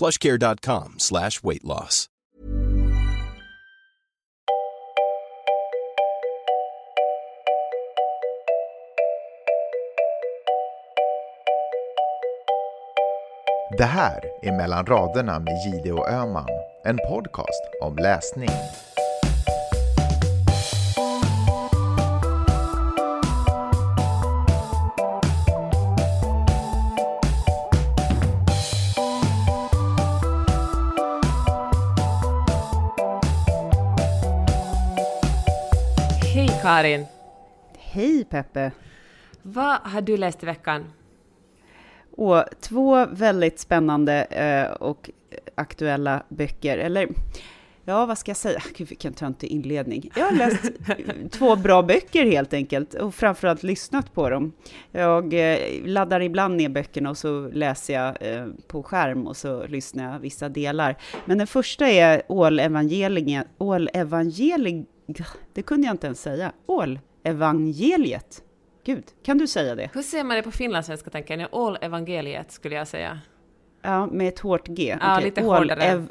plushcare.com slash weight loss. Det här är Mellan raderna med Gide och Öman, en podcast om läsning. Karin! Hej Peppe! Vad har du läst i veckan? Och två väldigt spännande eh, och aktuella böcker, eller ja, vad ska jag säga? Gud, vilken töntig inledning. Jag har läst två bra böcker helt enkelt och framförallt lyssnat på dem. Jag eh, laddar ibland ner böckerna och så läser jag eh, på skärm och så lyssnar jag vissa delar. Men den första är Ålevangeliet, Ålevangeliet, det kunde jag inte ens säga, Ålevangeliet. Gud, kan du säga det? Hur ser man det på finlandssvenska tänker jag? All evangeliet skulle jag säga. Ja, med ett hårt G. Ja, Okej, lite hårdare.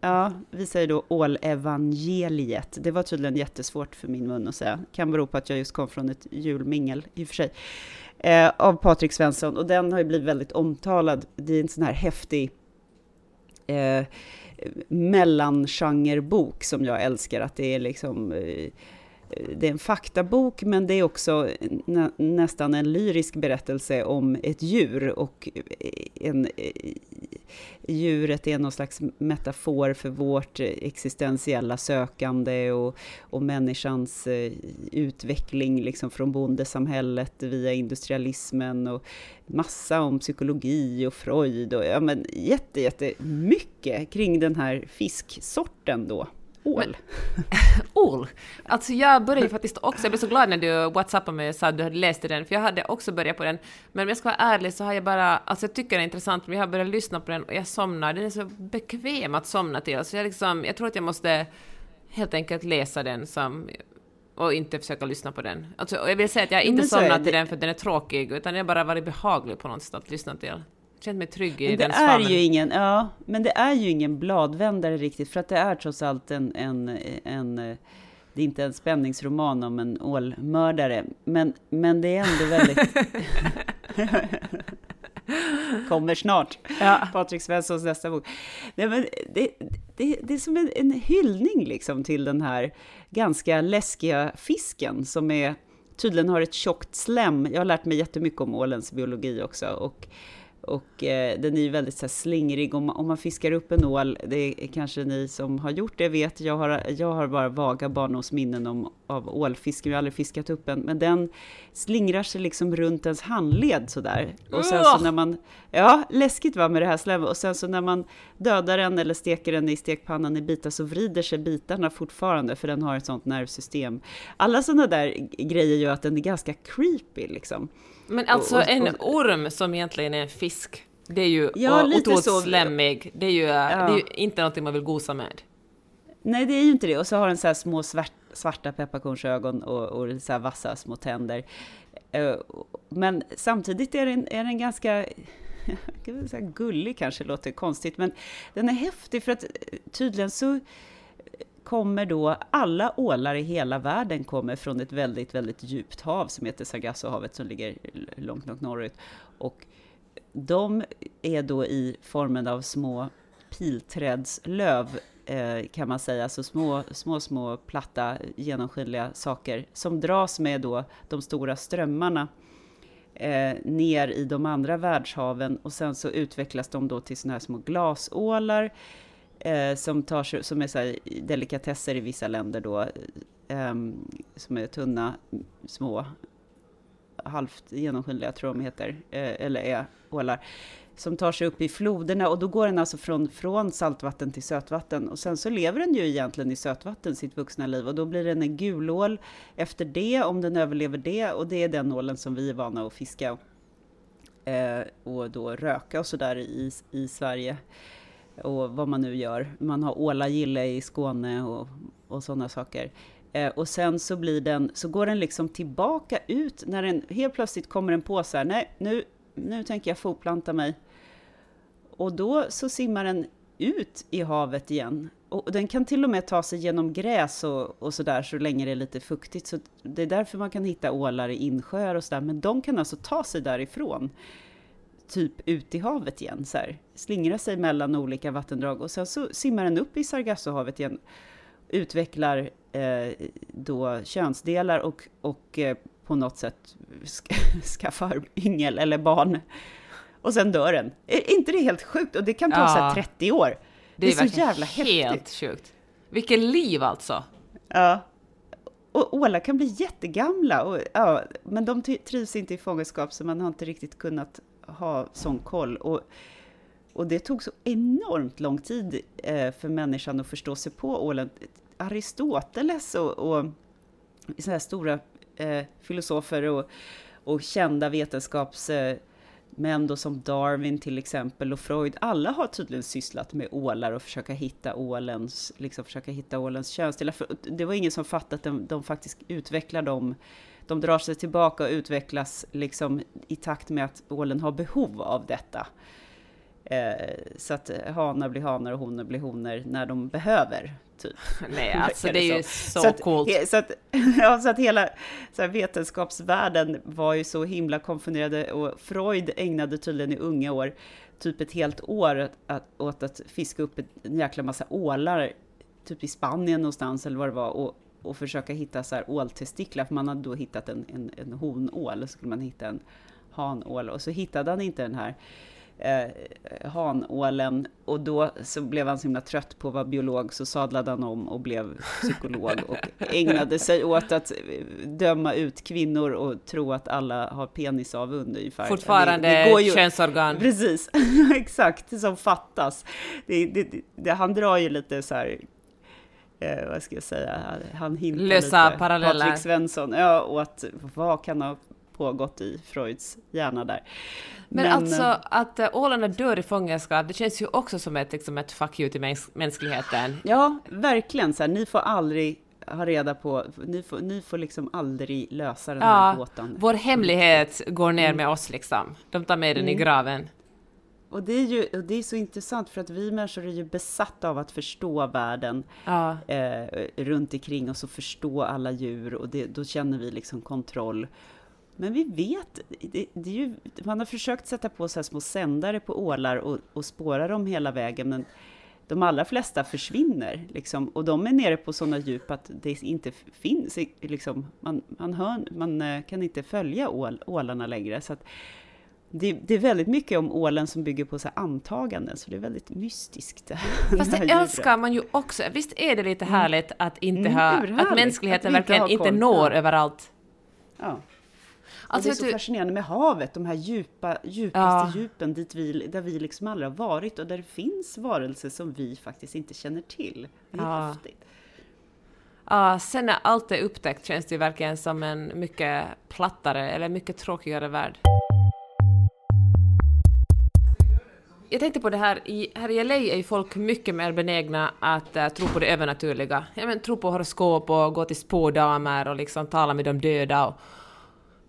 Ja, vi säger då ålevangeliet. Det var tydligen jättesvårt för min mun att säga. Kan bero på att jag just kom från ett julmingel i och för sig. Eh, av Patrik Svensson. Och den har ju blivit väldigt omtalad. Det är en sån här häftig eh, mellangenrebok som jag älskar. Att det är liksom... Eh, det är en faktabok, men det är också nä, nästan en lyrisk berättelse om ett djur. Och en, djuret är någon slags metafor för vårt existentiella sökande och, och människans eh, utveckling liksom från bondesamhället via industrialismen och massa om psykologi och Freud och ja, men jätte, jätte mycket kring den här fisksorten då. Ål. Ål! Alltså jag började faktiskt också, jag blev så glad när du whatsappade mig och sa att du hade läst den, för jag hade också börjat på den. Men om jag ska vara ärlig så har jag bara, alltså jag tycker den är intressant, men jag har börjat lyssna på den och jag somnar. Den är så bekväm att somna till, så jag liksom, jag tror att jag måste helt enkelt läsa den som och inte försöka lyssna på den. Alltså, och jag vill säga att jag har inte somnat till den för att den är tråkig, utan den har bara varit behaglig på något sätt att lyssna till. Känt mig trygg i Men det dens är ju ingen, ja, men det är ju ingen bladvändare riktigt, för att det är trots allt en, en, en eh, det är inte en spänningsroman om en ålmördare, men, men det är ändå väldigt... Kommer snart. Ja. Patrik Svenssons nästa bok. Nej, men det, det, det är som en, en hyllning liksom till den här ganska läskiga fisken som är, tydligen har ett tjockt slem. Jag har lärt mig jättemycket om ålens biologi också. Och, och eh, den är ju väldigt så här, slingrig. Om man, om man fiskar upp en ål, det är kanske ni som har gjort det vet, jag har, jag har bara vaga barndomsminnen om, av ålfiske, jag har aldrig fiskat upp en, men den slingrar sig liksom runt ens handled sådär. Och sen så när man, ja, läskigt va med det här slemmet, och sen så när man dödar den eller steker den i stekpannan i bitar så vrider sig bitarna fortfarande, för den har ett sånt nervsystem. Alla sådana där grejer gör att den är ganska creepy liksom. Men alltså Och- och- en orm som egentligen är en fisk, det är ju Ja, otroligt så. slemmig. Det är, ju, det är ju inte någonting man vill gosa med. Nej, det är ju inte det. Och så har den så här små svart, svarta pepparkornsögon och, och så här vassa små tänder. Eh, Men samtidigt är den, är den ganska gullig kanske låter konstigt, men den är häftig för att tydligen så kommer då alla ålar i hela världen kommer från ett väldigt, väldigt djupt hav som heter Sargassohavet som ligger långt, långt norrut. Och de är då i formen av små pilträdslöv eh, kan man säga, så små, små, små platta genomskinliga saker som dras med då de stora strömmarna eh, ner i de andra världshaven. Och sen så utvecklas de då till sådana här små glasålar eh, som, tar som är så här delikatesser i vissa länder då, eh, som är tunna, små, halvt genomskinliga tror jag de heter, eh, eller är ålar som tar sig upp i floderna. Och då går den alltså från, från saltvatten till sötvatten. Och sen så lever den ju egentligen i sötvatten sitt vuxna liv. Och då blir den en gulål efter det om den överlever det. Och det är den ålen som vi är vana att fiska eh, och då röka och sådär i, i Sverige och vad man nu gör. Man har ålagille i Skåne och, och sådana saker. Eh, och sen så blir den, så går den liksom tillbaka ut när den helt plötsligt kommer den på så här, nej nu, nu tänker jag fortplanta mig och då så simmar den ut i havet igen. Och den kan till och med ta sig genom gräs och, och sådär så länge det är lite fuktigt. Så det är därför man kan hitta ålar i insjöar och sådär. Men de kan alltså ta sig därifrån, typ ut i havet igen. Så här. Slingra sig mellan olika vattendrag och sen så simmar den upp i Sargassohavet igen. Utvecklar eh, då könsdelar och, och eh, på något sätt skaffar yngel eller barn och sen dör den. Är inte det helt sjukt? Och det kan ta ja. 30 år. Det är, det är så jävla häftigt. helt sjukt. Vilket liv alltså! Ja. Och ålar kan bli jättegamla, och, ja, men de trivs inte i fångenskap så man har inte riktigt kunnat ha sån koll. Och, och det tog så enormt lång tid eh, för människan att förstå sig på ålen. Aristoteles och, och så här stora eh, filosofer och, och kända vetenskaps... Eh, Män då som Darwin till exempel och Freud, alla har tydligen sysslat med ålar och försöka hitta ålens, liksom försöka hitta ålens könsdelar. För det var ingen som fattade att de, de faktiskt utvecklar dem, de drar sig tillbaka och utvecklas liksom i takt med att ålen har behov av detta. Eh, så att hanar blir hanar och honor blir honor när de behöver. Typ. Nej, alltså det är ju så, så coolt. Att, så att, ja, så att hela så här, vetenskapsvärlden var ju så himla konfunderade och Freud ägnade tydligen i unga år typ ett helt år att, åt att fiska upp en jäkla massa ålar, typ i Spanien någonstans eller vad det var, och, och försöka hitta så här åltestiklar, för man hade då hittat en, en, en honål, så skulle man hitta en hanål, och så hittade han inte den här eh, hanålen och då så blev han så himla trött på att vara biolog så sadlade han om och blev psykolog och ägnade sig åt att döma ut kvinnor och tro att alla har penisavund ungefär. Fortfarande det, det går ju, könsorgan. Precis, exakt, som fattas. Det, det, han drar ju lite så här eh, vad ska jag säga, han hintar Lösa lite, paralleller. Patrik Svensson, ja, att vad kan ha pågått i Freuds hjärna där. Men, Men alltså eh, att äh, ålarna dör i fångenskap, det känns ju också som ett, liksom ett fuck you till mäns mänskligheten. Ja, verkligen. Så här, ni får aldrig ha reda på, ni får, ni får liksom aldrig lösa den ja, här gåtan. Vår hemlighet går ner med oss liksom. De tar med den mm. i graven. Och det, är ju, och det är så intressant för att vi människor är ju besatta av att förstå världen ja. eh, runt omkring oss och förstå alla djur och det, då känner vi liksom kontroll. Men vi vet, det, det ju, man har försökt sätta på så små sändare på ålar och, och spåra dem hela vägen, men de allra flesta försvinner. Liksom, och de är nere på sådana djup att det inte finns, liksom, man, man, hör, man eh, kan inte följa ål, ålarna längre. Så det, det, är väldigt mycket om ålen som bygger på så antaganden, så det är väldigt mystiskt. Fast det älskar man ju också. Visst är det lite mm. härligt att inte mm, ha, att mänskligheten att verkligen inte når överallt? Ja. Alltså, det är så du... fascinerande med havet, de här djupa, djupaste ja. djupen dit vi, där vi liksom aldrig har varit och där det finns varelser som vi faktiskt inte känner till. Det är ja. häftigt. Ja, sen när allt är upptäckt känns det verkligen som en mycket plattare eller mycket tråkigare värld. Jag tänkte på det här, i, här i LA är ju folk mycket mer benägna att uh, tro på det övernaturliga. Ja, men, tro på horoskop och gå till spådamer och liksom tala med de döda och,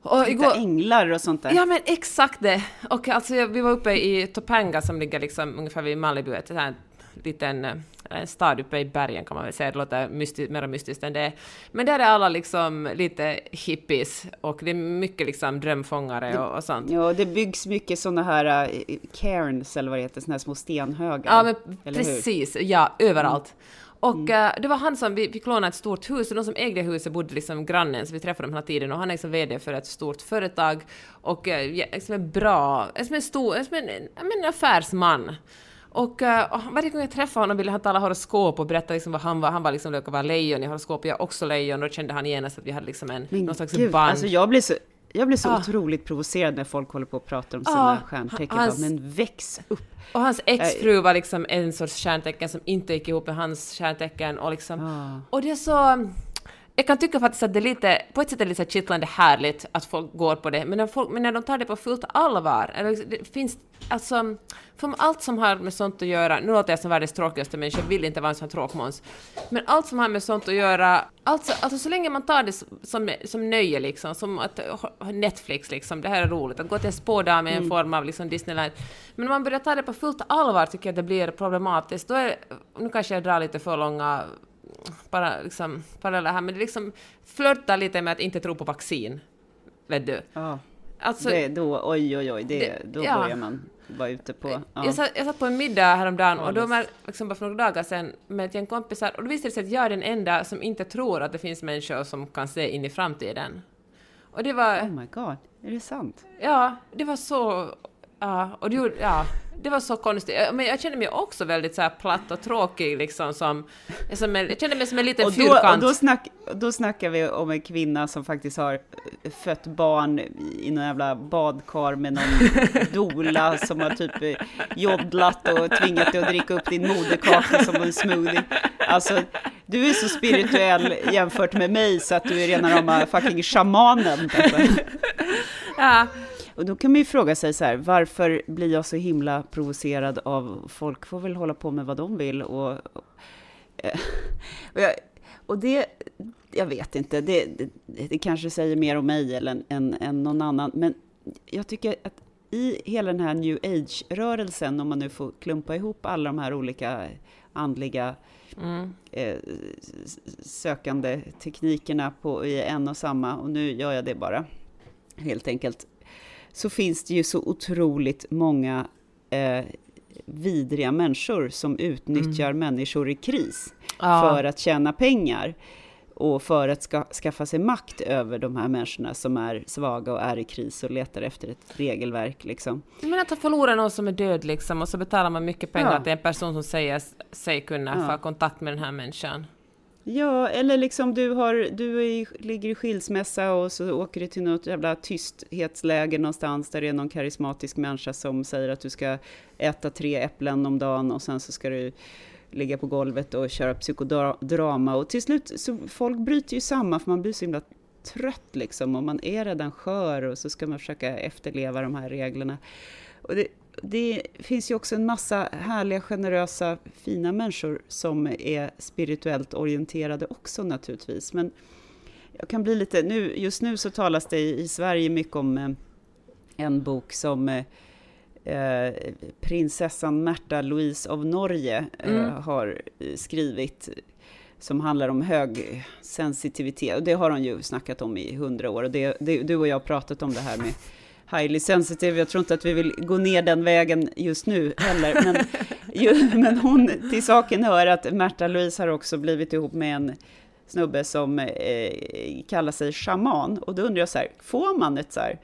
och igår, änglar och sånt där. Ja men exakt det. Och alltså vi var uppe i Topanga som ligger liksom ungefär vid Malibu, ett här liten eh, en stad uppe i bergen kan man väl säga, det låter mysti mer mystiskt än det är. Men där är alla liksom lite hippies och det är mycket liksom drömfångare och, och sånt. Ja, det byggs mycket sådana här uh, cairns eller vad det heter, sådana här små stenhögar. Ja, men precis, hur? ja, överallt. Mm. Och mm. uh, det var han som, vi fick låna ett stort hus, och de som ägde huset bodde liksom grannen, så vi träffade dem hela tiden, och han är liksom VD för ett stort företag, och uh, liksom en bra, liksom en stor, liksom en, en affärsman. Och uh, varje gång jag träffade honom ville han tala horoskop och berätta liksom vad han var. Han var liksom råkade vara lejon i horoskop, jag också lejon, och då kände han genast att vi hade liksom en, någon slags Gud, band. Alltså jag blir så, jag blir så ah. otroligt provocerad när folk håller på och pratar om sina ah, stjärntecken. Hans, men väx upp! Och hans exfru var liksom en sorts stjärntecken som inte gick ihop med hans stjärntecken. Och, liksom, ah. och det är så jag kan tycka faktiskt att det är lite, på ett sätt är det lite kittlande härligt att folk går på det, men när, folk, men när de tar det på fullt allvar, eller det finns, alltså, för allt som har med sånt att göra, nu låter jag som världens tråkigaste människa, jag vill inte vara en sån tråkmåns, men allt som har med sånt att göra, alltså, alltså så länge man tar det som, som nöje liksom, som att Netflix liksom, det här är roligt, att gå till en spådam i en mm. form av liksom Disneyland, men om man börjar ta det på fullt allvar tycker jag att det blir problematiskt, då är, nu kanske jag drar lite för långa bara liksom paralleller här, men det liksom flörtar lite med att inte tro på vaccin. Vet du? Ja. Alltså, det, då, oj, oj, oj, det, det, då ja. börjar man vara ute på... Ja. Jag, satt, jag satt på en middag häromdagen och då var liksom bara för några dagar sedan med ett gäng kompisar och då visade det sig att jag är den enda som inte tror att det finns människor som kan se in i framtiden. Och det var... Oh my god, är det sant? Ja, det var så... Ja, och det gjorde... Ja det var så konstigt. Men jag kände mig också väldigt så platt och tråkig liksom som, som en, jag kände mig som en liten och då, fyrkant. Och då, snack, då snackar vi om en kvinna som faktiskt har fött barn i någon jävla badkar med någon dola som har typ joddlat och tvingat dig att dricka upp din moderkaka som en smoothie. Alltså, du är så spirituell jämfört med mig så att du är rena rama fucking shamanen. Ja, och då kan man ju fråga sig så här, varför blir jag så himla provocerad av folk får väl hålla på med vad de vill och, och, och, jag, och det, jag vet inte, det, det, det, kanske säger mer om mig eller än, än någon annan, men jag tycker att i hela den här new age-rörelsen, om man nu får klumpa ihop alla de här olika andliga mm. eh, sökande teknikerna på, i en och samma, och nu gör jag det bara, helt enkelt, så finns det ju så otroligt många eh, vidriga människor som utnyttjar mm. människor i kris ja. för att tjäna pengar och för att ska, skaffa sig makt över de här människorna som är svaga och är i kris och letar efter ett regelverk. Liksom. Men att förlora någon som är död liksom, och så betalar man mycket pengar ja. till en person som säger sig kunna ja. få kontakt med den här människan. Ja, eller liksom du, har, du är, ligger i skilsmässa och så åker du till något jävla tysthetsläger någonstans där det är någon karismatisk människa som säger att du ska äta tre äpplen om dagen och sen så ska du ligga på golvet och köra psykodrama och till slut så folk bryter ju samman för man blir så himla trött liksom och man är redan skör och så ska man försöka efterleva de här reglerna. Och det, det finns ju också en massa härliga, generösa, fina människor som är spirituellt orienterade också naturligtvis. Men jag kan bli lite, nu, just nu så talas det i, Sverige mycket om eh, en bok som eh, eh prinsessan Märta Louise av Norge eh, mm. har skrivit som handlar om hög sensitivitet. Och det har hon ju snackat om i hundra år. Och det, det, du och jag har pratat om det här med highly sensitive. Jag tror inte att vi vill gå ner den vägen just nu heller. Men, ju, men hon, till saken hör att Märta Louise har också blivit ihop med en snubbe som eh, kallar sig shaman. Och då undrar jag så här, får man ett så här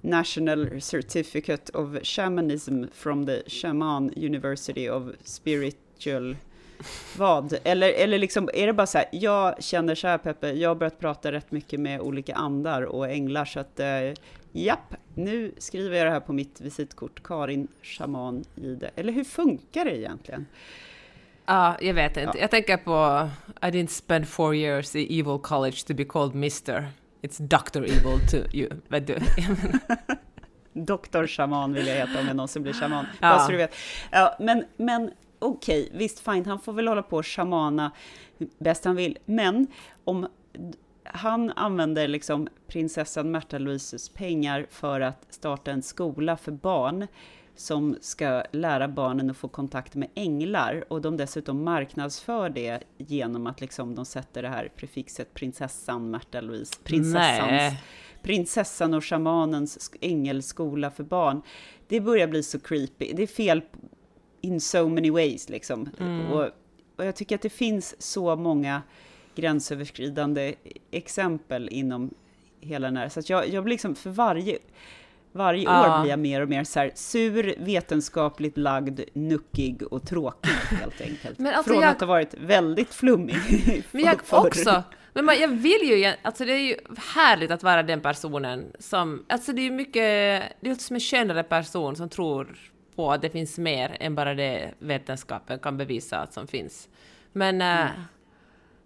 National Certificate of Shamanism from the Shaman University of Spiritual vad? Eller, eller liksom, är det bara så här, jag känner så här Peppe, jag har börjat prata rätt mycket med olika andar och änglar, så att eh, japp, nu skriver jag det här på mitt visitkort, Karin Shaman i det. Eller hur funkar det egentligen? Ja, jag vet inte. Ja. Jag tänker på I didn't spend four years i Evil College to be called Mr. It's Dr. Evil to you. Vet du? Doktor Shaman vill jag heta om jag någonsin blir shaman. Ja. du vet. Ja, men, men okej, okay, visst fine, han får väl hålla på och shamana bäst han vill. Men om han använder liksom prinsessan Märta Louises pengar för att starta en skola för barn som ska lära barnen att få kontakt med änglar och de dessutom marknadsför det genom att liksom de sätter det här prefixet prinsessan Märta Louise, prinsessans, prinsessan och shamanens ängelskola för barn. Det börjar bli så creepy, det är fel in so many ways liksom. Mm. Och, och jag tycker att det finns så många gränsöverskridande exempel inom hela den här, så att jag, jag blir liksom för varje varje ja. år blir jag mer och mer så här, sur, vetenskapligt lagd, nuckig och tråkig helt enkelt. Men alltså Från jag... att ha varit väldigt flummig. Men jag förr. också. Men man, jag vill ju, alltså det är ju härligt att vara den personen som, alltså det är ju mycket, det är som en skönare person som tror på att det finns mer än bara det vetenskapen kan bevisa att som finns. Men mm. äh,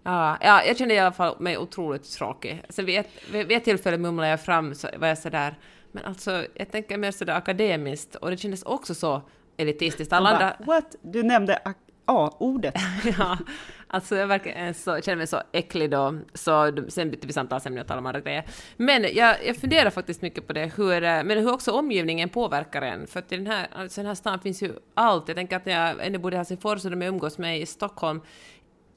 Ja, ja, jag kände i alla fall mig otroligt tråkig. Alltså vid, ett, vid ett tillfälle mumlade jag fram, så var jag sådär, men alltså jag tänker mer sådär akademiskt och det kändes också så elitistiskt. Alla andra... What? Du nämnde A-ordet. ja, alltså jag verkar så, känner mig så äcklig då, så sen bytte vi samtalsämne och talade om andra grejer. Men jag, jag funderar faktiskt mycket på det, hur, men hur också omgivningen påverkar en, för att i den här, alltså den här stan finns ju allt. Jag tänker att när jag ännu bodde i Helsingfors och de jag umgås med i Stockholm,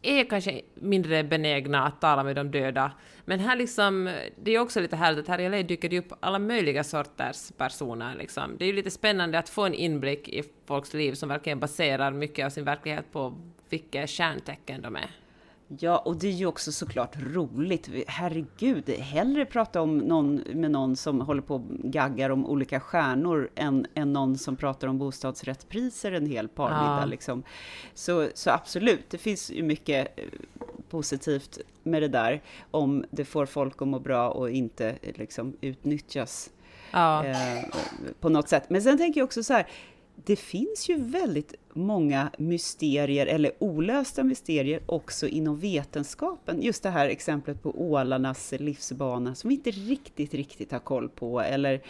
är kanske mindre benägna att tala med de döda. Men här liksom, det är också lite härligt att här i LA dyker det upp alla möjliga sorters personer. Liksom. Det är ju lite spännande att få en inblick i folks liv som verkligen baserar mycket av sin verklighet på vilka stjärntecken de är. Ja, och det är ju också såklart roligt. Herregud, hellre prata om någon, med någon som håller på och gaggar om olika stjärnor än, än någon som pratar om bostadsrättspriser en hel parmiddag. Ja. Liksom. Så, så absolut, det finns ju mycket eh, positivt med det där, om det får folk att må bra och inte liksom, utnyttjas ja. eh, på något sätt. Men sen tänker jag också så här, det finns ju väldigt många mysterier, eller olösta mysterier, också inom vetenskapen. Just det här exemplet på ålarnas livsbana, som vi inte riktigt, riktigt har koll på, eller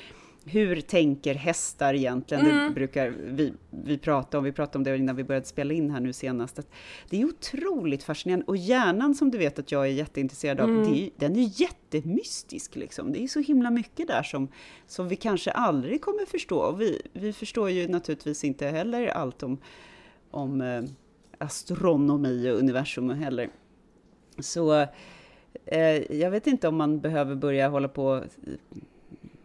hur tänker hästar egentligen? Mm. Det brukar vi, vi prata om, vi pratade om det innan vi började spela in här nu senast. det är otroligt fascinerande, och hjärnan som du vet att jag är jätteintresserad av, mm. är, den är jättemystisk liksom. Det är så himla mycket där som, som vi kanske aldrig kommer förstå. Och vi, vi förstår ju naturligtvis inte heller allt om, om eh, astronomi och universum heller. Så eh, jag vet inte om man behöver börja hålla på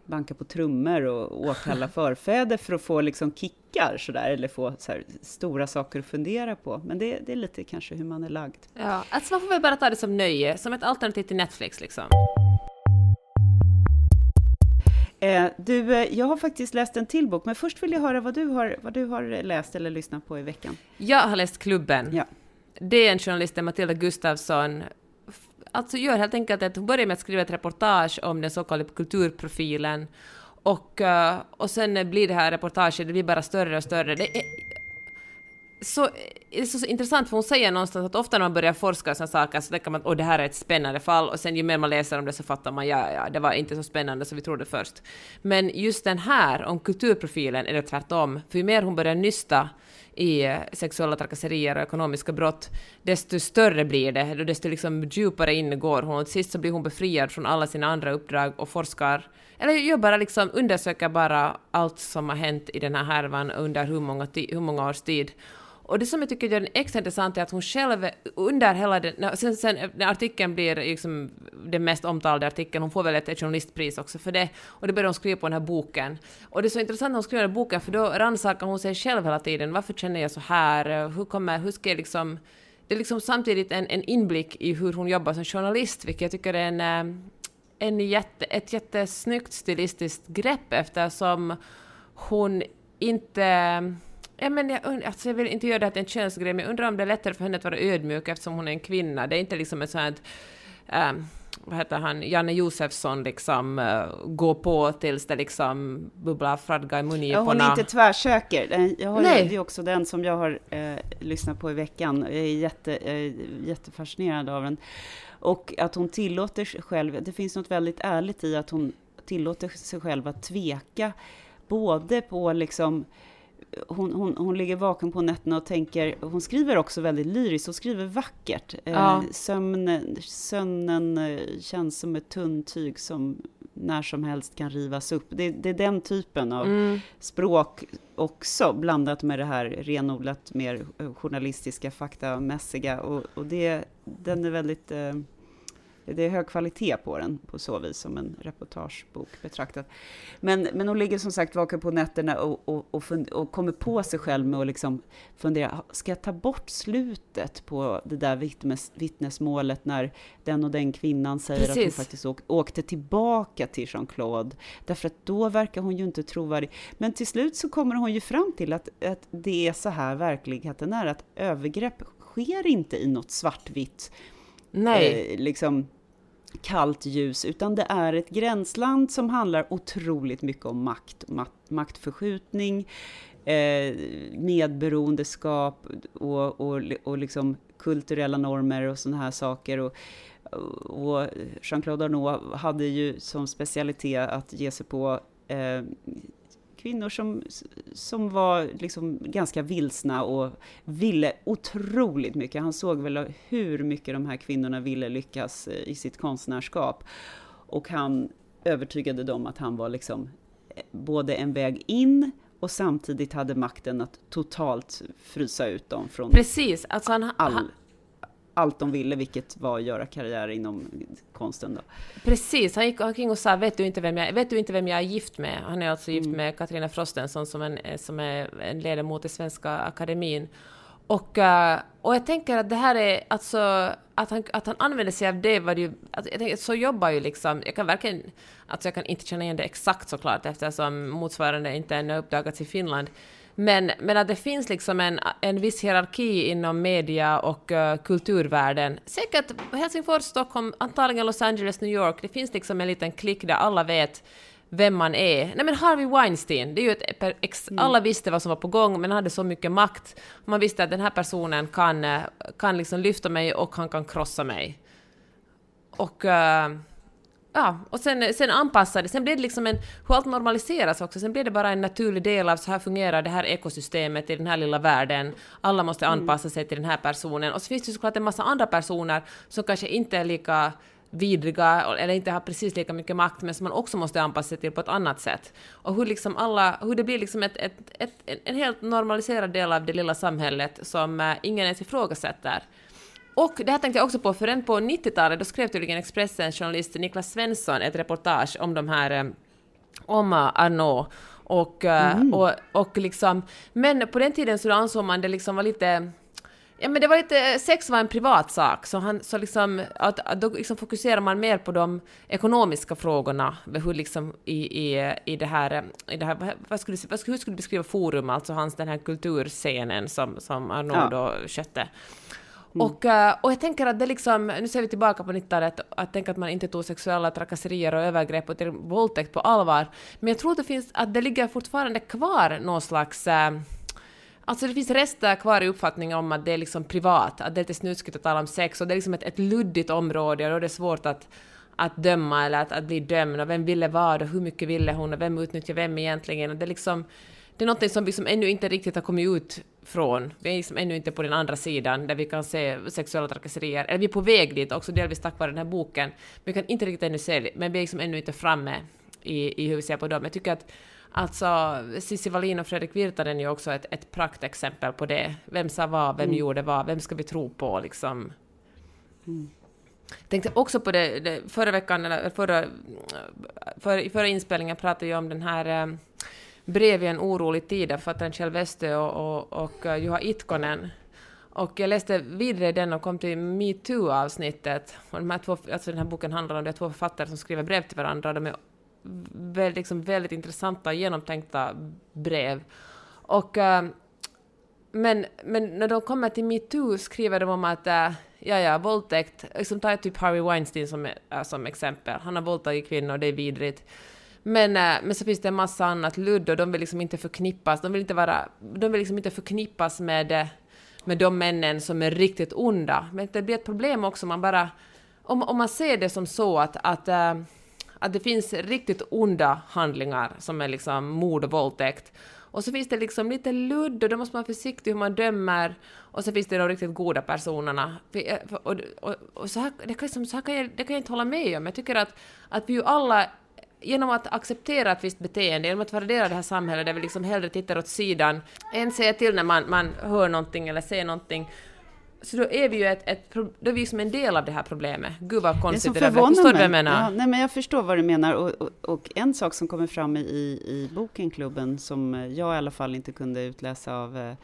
banka på trummor och åkalla förfäder för att få liksom kickar sådär, eller få så här, stora saker att fundera på. Men det, det, är lite kanske hur man är lagd. Ja, alltså man får väl bara ta det som nöje, som ett alternativ till Netflix liksom. Eh, du, eh, jag har faktiskt läst en till bok, men först vill jag höra vad du har, vad du har läst eller lyssnat på i veckan. Jag har läst Klubben. Ja. Det är en journalist, Matilda Gustafsson, alltså gör helt enkelt att hon börjar med att skriva ett reportage om den så kallade kulturprofilen och, eh, och sen blir det här reportaget, det blir bara större och större. Det är så, det är så intressant för hon säger någonstans att ofta när man börjar forska i sådana saker så tänker man att det här är ett spännande fall och sen ju mer man läser om det så fattar man ja, ja, det var inte så spännande som vi trodde först. Men just den här om kulturprofilen är det tvärtom, för ju mer hon börjar nysta i sexuella trakasserier och ekonomiska brott, desto större blir det, och desto liksom djupare in går hon. Och till sist så blir hon befriad från alla sina andra uppdrag och forskar, eller gör bara liksom, undersöker bara allt som har hänt i den här härvan under hur många, hur många års tid. Och det som jag tycker gör den extra intressant är att hon själv under hela den... Sen, sen när artikeln blir liksom den mest omtalade artikeln, hon får väl ett journalistpris också för det, och det börjar hon skriva på den här boken. Och det är så intressant när hon skriver den här boken, för då rannsakar hon sig själv hela tiden. Varför känner jag så här? Hur kommer... Hur ska jag liksom... Det är liksom samtidigt en, en inblick i hur hon jobbar som journalist, vilket jag tycker är en, eh, en jätte, ett jättesnyggt stilistiskt grepp eftersom hon inte Ja, men jag, alltså jag vill inte göra det till en könsgrej, men jag undrar om det är lättare för henne att vara ödmjuk eftersom hon är en kvinna. Det är inte liksom ett sånt här, um, vad heter han, Janne Josefsson liksom uh, gå på tills det liksom bubblar fradga i munnen. Ja, hon är inte tvärsäker. Jag har Nej. det är också den som jag har eh, lyssnat på i veckan. Jag är jätte, eh, jättefascinerad av den. Och att hon tillåter sig själv, det finns något väldigt ärligt i att hon tillåter sig själv att tveka, både på liksom hon, hon, hon ligger vaken på nätterna och tänker, hon skriver också väldigt lyriskt, hon skriver vackert. Eh, ja. Sömnen, sömnen eh, känns som ett tunt tyg som när som helst kan rivas upp. Det, det är den typen av mm. språk också, blandat med det här renodlat mer journalistiska, faktamässiga. Och, och det, den är väldigt... Det är hög kvalitet på den på så vis som en reportagebok betraktat. Men, men hon ligger som sagt vaken på nätterna och, och, och, fund, och kommer på sig själv med att liksom fundera, ska jag ta bort slutet på det där vittnes, vittnesmålet när den och den kvinnan säger Precis. att hon faktiskt åk, åkte tillbaka till Jean-Claude, därför att då verkar hon ju inte trovärdig. Men till slut så kommer hon ju fram till att, att det är så här verkligheten är, att övergrepp sker inte i något svartvitt Nej. Eh, liksom kallt ljus, utan det är ett gränsland som handlar otroligt mycket om makt, maktförskjutning, eh, medberoendeskap och, och, och liksom kulturella normer och sådana här saker. Och, och Jean-Claude Arnault hade ju som specialitet att ge sig på eh, kvinnor som, som var liksom ganska vilsna och ville otroligt mycket. Han såg väl hur mycket de här kvinnorna ville lyckas eh, i sitt konstnärskap. Och han övertygade dem att han var liksom eh, både en väg in och samtidigt hade makten att totalt frysa ut dem från Precis, alltså han, all, han, allt de ville, vilket var att göra karriär inom konsten. Då. Precis, han gick omkring och sa vet du, inte vem jag, vet du inte vem jag är gift med? Han är alltså gift mm. med Katarina Frostenson som, en, som är en ledamot i Svenska Akademin. Och, uh, och jag tänker att det här är alltså att han, att han använder sig av det var ju, jag tänker, så jobbar ju liksom, jag kan verkligen, alltså jag kan inte känna igen det exakt såklart eftersom motsvarande inte ännu uppdagats i Finland. Men, men att det finns liksom en, en viss hierarki inom media och uh, kulturvärlden. Säkert Helsingfors, Stockholm, antagligen Los Angeles, New York. Det finns liksom en liten klick där alla vet vem man är. Nej men Harvey Weinstein, det är ju ett, ex, mm. alla visste vad som var på gång, men han hade så mycket makt. Man visste att den här personen kan, eh, kan liksom lyfta mig och han kan krossa mig. Och... Uh, ja, och sen, sen anpassade, sen blev det liksom en, hur allt normaliseras också, sen blev det bara en naturlig del av så här fungerar det här ekosystemet i den här lilla världen. Alla måste mm. anpassa sig till den här personen. Och så finns det såklart en massa andra personer som kanske inte är lika vidriga eller inte har precis lika mycket makt men som man också måste anpassa sig till på ett annat sätt. Och hur, liksom alla, hur det blir liksom ett, ett, ett, en helt normaliserad del av det lilla samhället som uh, ingen ens ifrågasätter. Och det här tänkte jag också på, för redan på 90-talet då skrev tydligen Expressens journalist Niklas Svensson ett reportage om de här, eh, om Arnault. Och, eh, mm. och, och liksom, men på den tiden så ansåg man det liksom var lite Ja men det var lite, sex var en privat sak, så, han, så liksom, att, att då liksom fokuserar man mer på de ekonomiska frågorna, hur liksom i, i, i det här, i det här vad skulle, vad, hur skulle du beskriva Forum, alltså hans den här kulturscenen som, som Arnaud ja. då skötte. Mm. Och, eh, och jag tänker att det liksom, nu ser vi tillbaka på 90-talet, att tänka att man inte tog sexuella trakasserier och övergrepp och till våldtäkt på allvar. Men jag tror att det finns, att det ligger fortfarande kvar någon slags äh, Alltså det finns rester kvar i uppfattningen om att det är liksom privat, att det är lite snuskigt att tala om sex och det är liksom ett, ett luddigt område och då är det svårt att, att döma eller att, att bli dömd och vem ville vad och hur mycket ville hon och vem utnyttjar vem egentligen och det är liksom det är något som liksom ännu inte riktigt har kommit ut från. Vi är liksom ännu inte på den andra sidan där vi kan se sexuella trakasserier. Eller vi är på väg dit också, delvis tack vare den här boken. Vi kan inte riktigt ännu se det, men vi är liksom ännu inte framme i, i hur vi ser på dem. Jag tycker att Alltså, Cissi Wallin och Fredrik Virtanen är ju också ett, ett praktexempel på det. Vem sa vad, vem mm. gjorde vad, vem ska vi tro på liksom? Mm. Tänkte också på det, det förra veckan, eller förra, för, förra inspelningen pratade jag om den här um, brev i en orolig tid av författaren Kjell Westö och, och, och eh, Juha Itkonen. Och jag läste vidare den och kom till metoo-avsnittet. Och de här två, alltså den här boken handlar om de två författare som skriver brev till varandra. De är väldigt, liksom, väldigt intressanta, genomtänkta brev. Och, eh, men, men när de kommer till metoo skriver de om att eh, ja, ja, våldtäkt, liksom tar jag typ Harvey Weinstein som, som exempel. Han har våldtagit kvinnor, det är vidrigt. Men, eh, men så finns det en massa annat ludd och de vill liksom inte förknippas, de vill inte vara, de vill liksom inte förknippas med, eh, med de männen som är riktigt onda. Men det blir ett problem också om man bara, om, om man ser det som så att, att, eh, att det finns riktigt onda handlingar som är liksom mord och våldtäkt. Och så finns det liksom lite ludd och då måste man vara försiktig hur man dömer. Och så finns det de riktigt goda personerna. Och, och, och så, här, det, kan, liksom, så här kan jag, det kan jag inte hålla med om. Jag tycker att, att vi ju alla genom att acceptera ett visst beteende, genom att värdera det här samhället där vi liksom hellre tittar åt sidan, än säger till när man, man hör någonting eller ser någonting, så då är vi ju ett, ett, då är vi som en del av det här problemet. Gud vad konstigt det, det där Förstår du vad jag menar? Ja, nej, men jag förstår vad du menar. Och, och, och, en sak som kommer fram i, i boken Klubben, som jag i alla fall inte kunde utläsa av eh,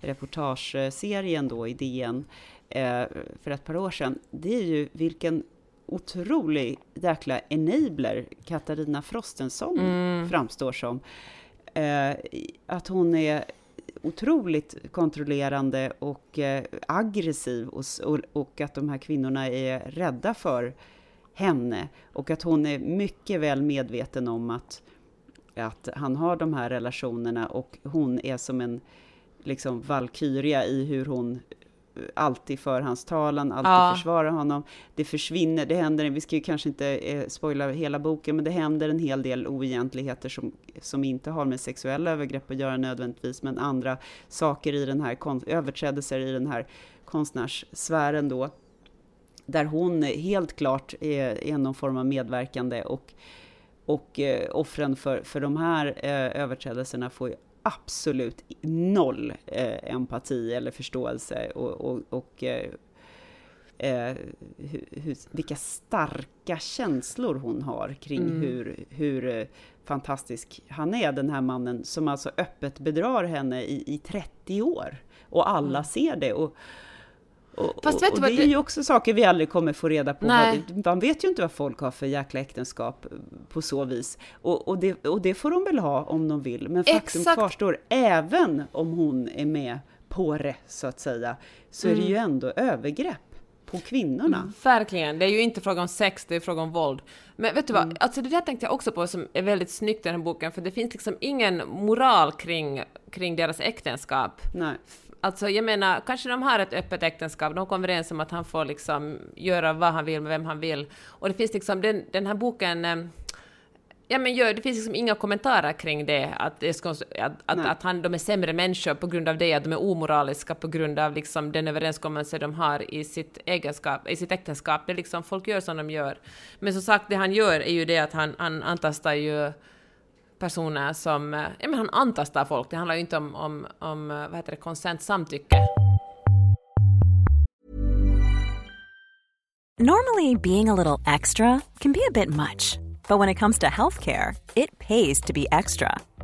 reportageserien då i DN eh, för ett par år sedan, det är ju vilken otrolig jäkla enabler Katarina Frostenson mm. framstår som. Eh, att hon är otroligt kontrollerande och eh, aggressiv och, och, och, att de här kvinnorna är rädda för henne och att hon är mycket väl medveten om att, att han har de här relationerna och hon är som en liksom valkyria i hur hon alltid för hans talan, alltid ja. försvarar honom. Det försvinner, det händer, vi ska ju kanske inte eh, spoila hela boken, men det händer en hel del oegentligheter som, som inte har med sexuella övergrepp att göra nödvändigtvis, men andra saker i den här, överträdelser i den här konstnärssfären då, där hon helt klart är, är någon form av medverkande och och eh, offren för, för de här eh, överträdelserna får ju absolut noll eh, empati eller förståelse och, och, och eh, eh, hur, vilka starka känslor hon har kring mm. hur, hur eh, fantastisk han är, den här mannen som alltså öppet bedrar henne i, i 30 år. Och alla mm. ser det. Och, och, Fast vet och, och det är ju också saker vi aldrig kommer få reda på. Vad, man vet ju inte vad folk har för jäkla äktenskap på så vis. Och, och, det, och det får de väl ha om de vill. Men faktum Exakt. kvarstår, även om hon är med på det, så att säga, så mm. är det ju mm. ändå övergrepp på kvinnorna. Mm, verkligen. Det är ju inte fråga om sex, det är fråga om våld. Men vet du vad, mm. alltså det där tänkte jag också på som är väldigt snyggt i den här boken, för det finns liksom ingen moral kring, kring deras äktenskap. Nej. Alltså jag menar, kanske de har ett öppet äktenskap, de kommer överens om att han får liksom göra vad han vill med vem han vill. Och det finns liksom, den, den här boken, eh, ja men gör, det finns liksom inga kommentarer kring det, att, det ska, att, att, att, han, de är sämre människor på grund av det, att de är omoraliska på grund av liksom den överenskommelse de har i sitt, egenskap, i sitt äktenskap. Det är liksom, folk gör som de gör. Men som sagt, det han gör är ju det att han, han antastar ju personer som, eh, ja men han antastar folk, det handlar ju inte om, om, om eh, vad heter det, konsent, samtycke. Normally being a little extra can be a bit much, but when it comes to healthcare, it pays to be extra.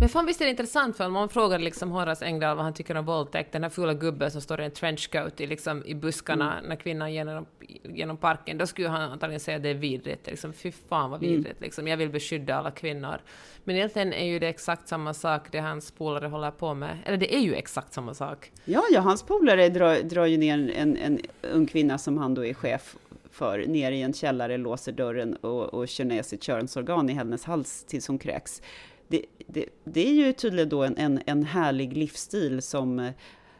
Men fan visst är det intressant för om man frågar liksom Horace Engdahl vad han tycker om våldtäkt, den här fula gubben som står i en trenchcoat i, liksom, i buskarna mm. när kvinnan genom, genom parken, då skulle han antagligen säga att det är vidrigt. Liksom, fy fan vad mm. vidrigt, mm. liksom, jag vill beskydda alla kvinnor. Men egentligen är ju det exakt samma sak det hans polare håller på med. Eller det är ju exakt samma sak. Ja, ja hans polare drar, drar ju ner en, en ung kvinna som han då är chef för, ner i en källare, låser dörren och, och kör ner sitt könsorgan i hennes hals tills hon kräks det, det, det, är ju tydligen då en, en, en härlig livsstil som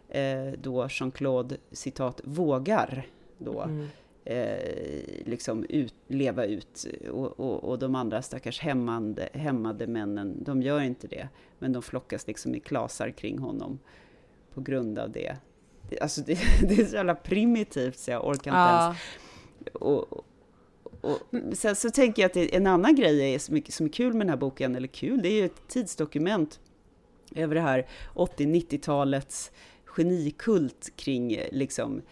eh, då Jean-Claude, citat, vågar då. Mm. eh, liksom ut, leva ut. Och, och, och, de andra stackars hämmande, hämmade männen, de gör inte det. Men de flockas liksom i klasar kring honom på grund av det. det alltså det, det är så jävla primitivt så jag orkar inte ja. ens. Och, och, mm, sen så tänker jag att en annan grej är som, som är kul med den här boken, eller kul, det är ju ett tidsdokument över det här 80-90-talets genikult kring liksom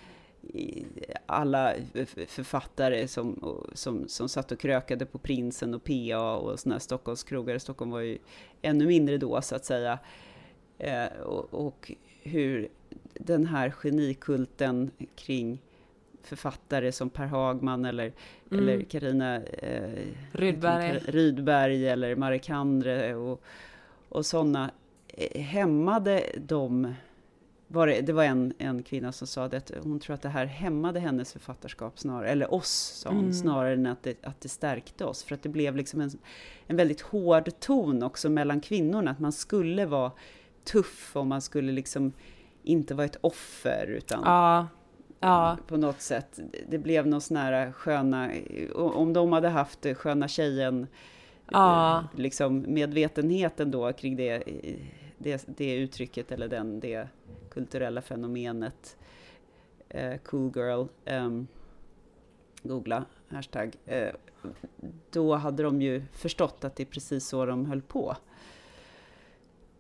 alla författare som, som, som satt och krökade på Prinsen och PA och sådana här Stockholmskrogar. Stockholm var ju ännu mindre då så att säga. Eh, och, och, hur den här genikulten kring författare som Per Hagman eller, mm. eller Carina eh, Rydberg. Rydberg eller Marek Andre och, och sådana eh, hämmade de var det, det var en, en kvinna som sa att hon tror att det här hämmade hennes författarskap snarare, eller oss, sa hon, mm. snarare än att det, att det stärkte oss. För att det blev liksom en, en väldigt hård ton också mellan kvinnorna, att man skulle vara tuff och man skulle liksom inte vara ett offer, utan ja. Ja. på något sätt. Det blev någon sån här sköna, om de hade haft sköna tjejen, ja. liksom medvetenheten då kring det, det, det uttrycket eller den, det kulturella fenomenet eh, cool girl, um, googla hashtag, eh, då hade de ju förstått att det är precis så de höll på.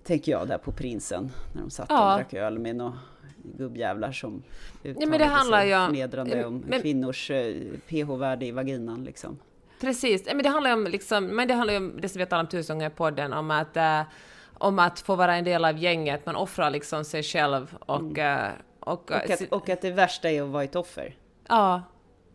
Tänker jag där på Prinsen, när de satt ja. och drack öl med några gubbjävlar som uttalade ja, men det handlar sig förnedrande om men, kvinnors eh, pH-värde i vaginan liksom. Precis, men det handlar om, liksom, men det handlar om det som vi har talat om tusen gånger i podden, om att eh, om att få vara en del av gänget, man offrar liksom sig själv och... Mm. Eh, och, och, att, och att det värsta är att vara ett offer. Ja.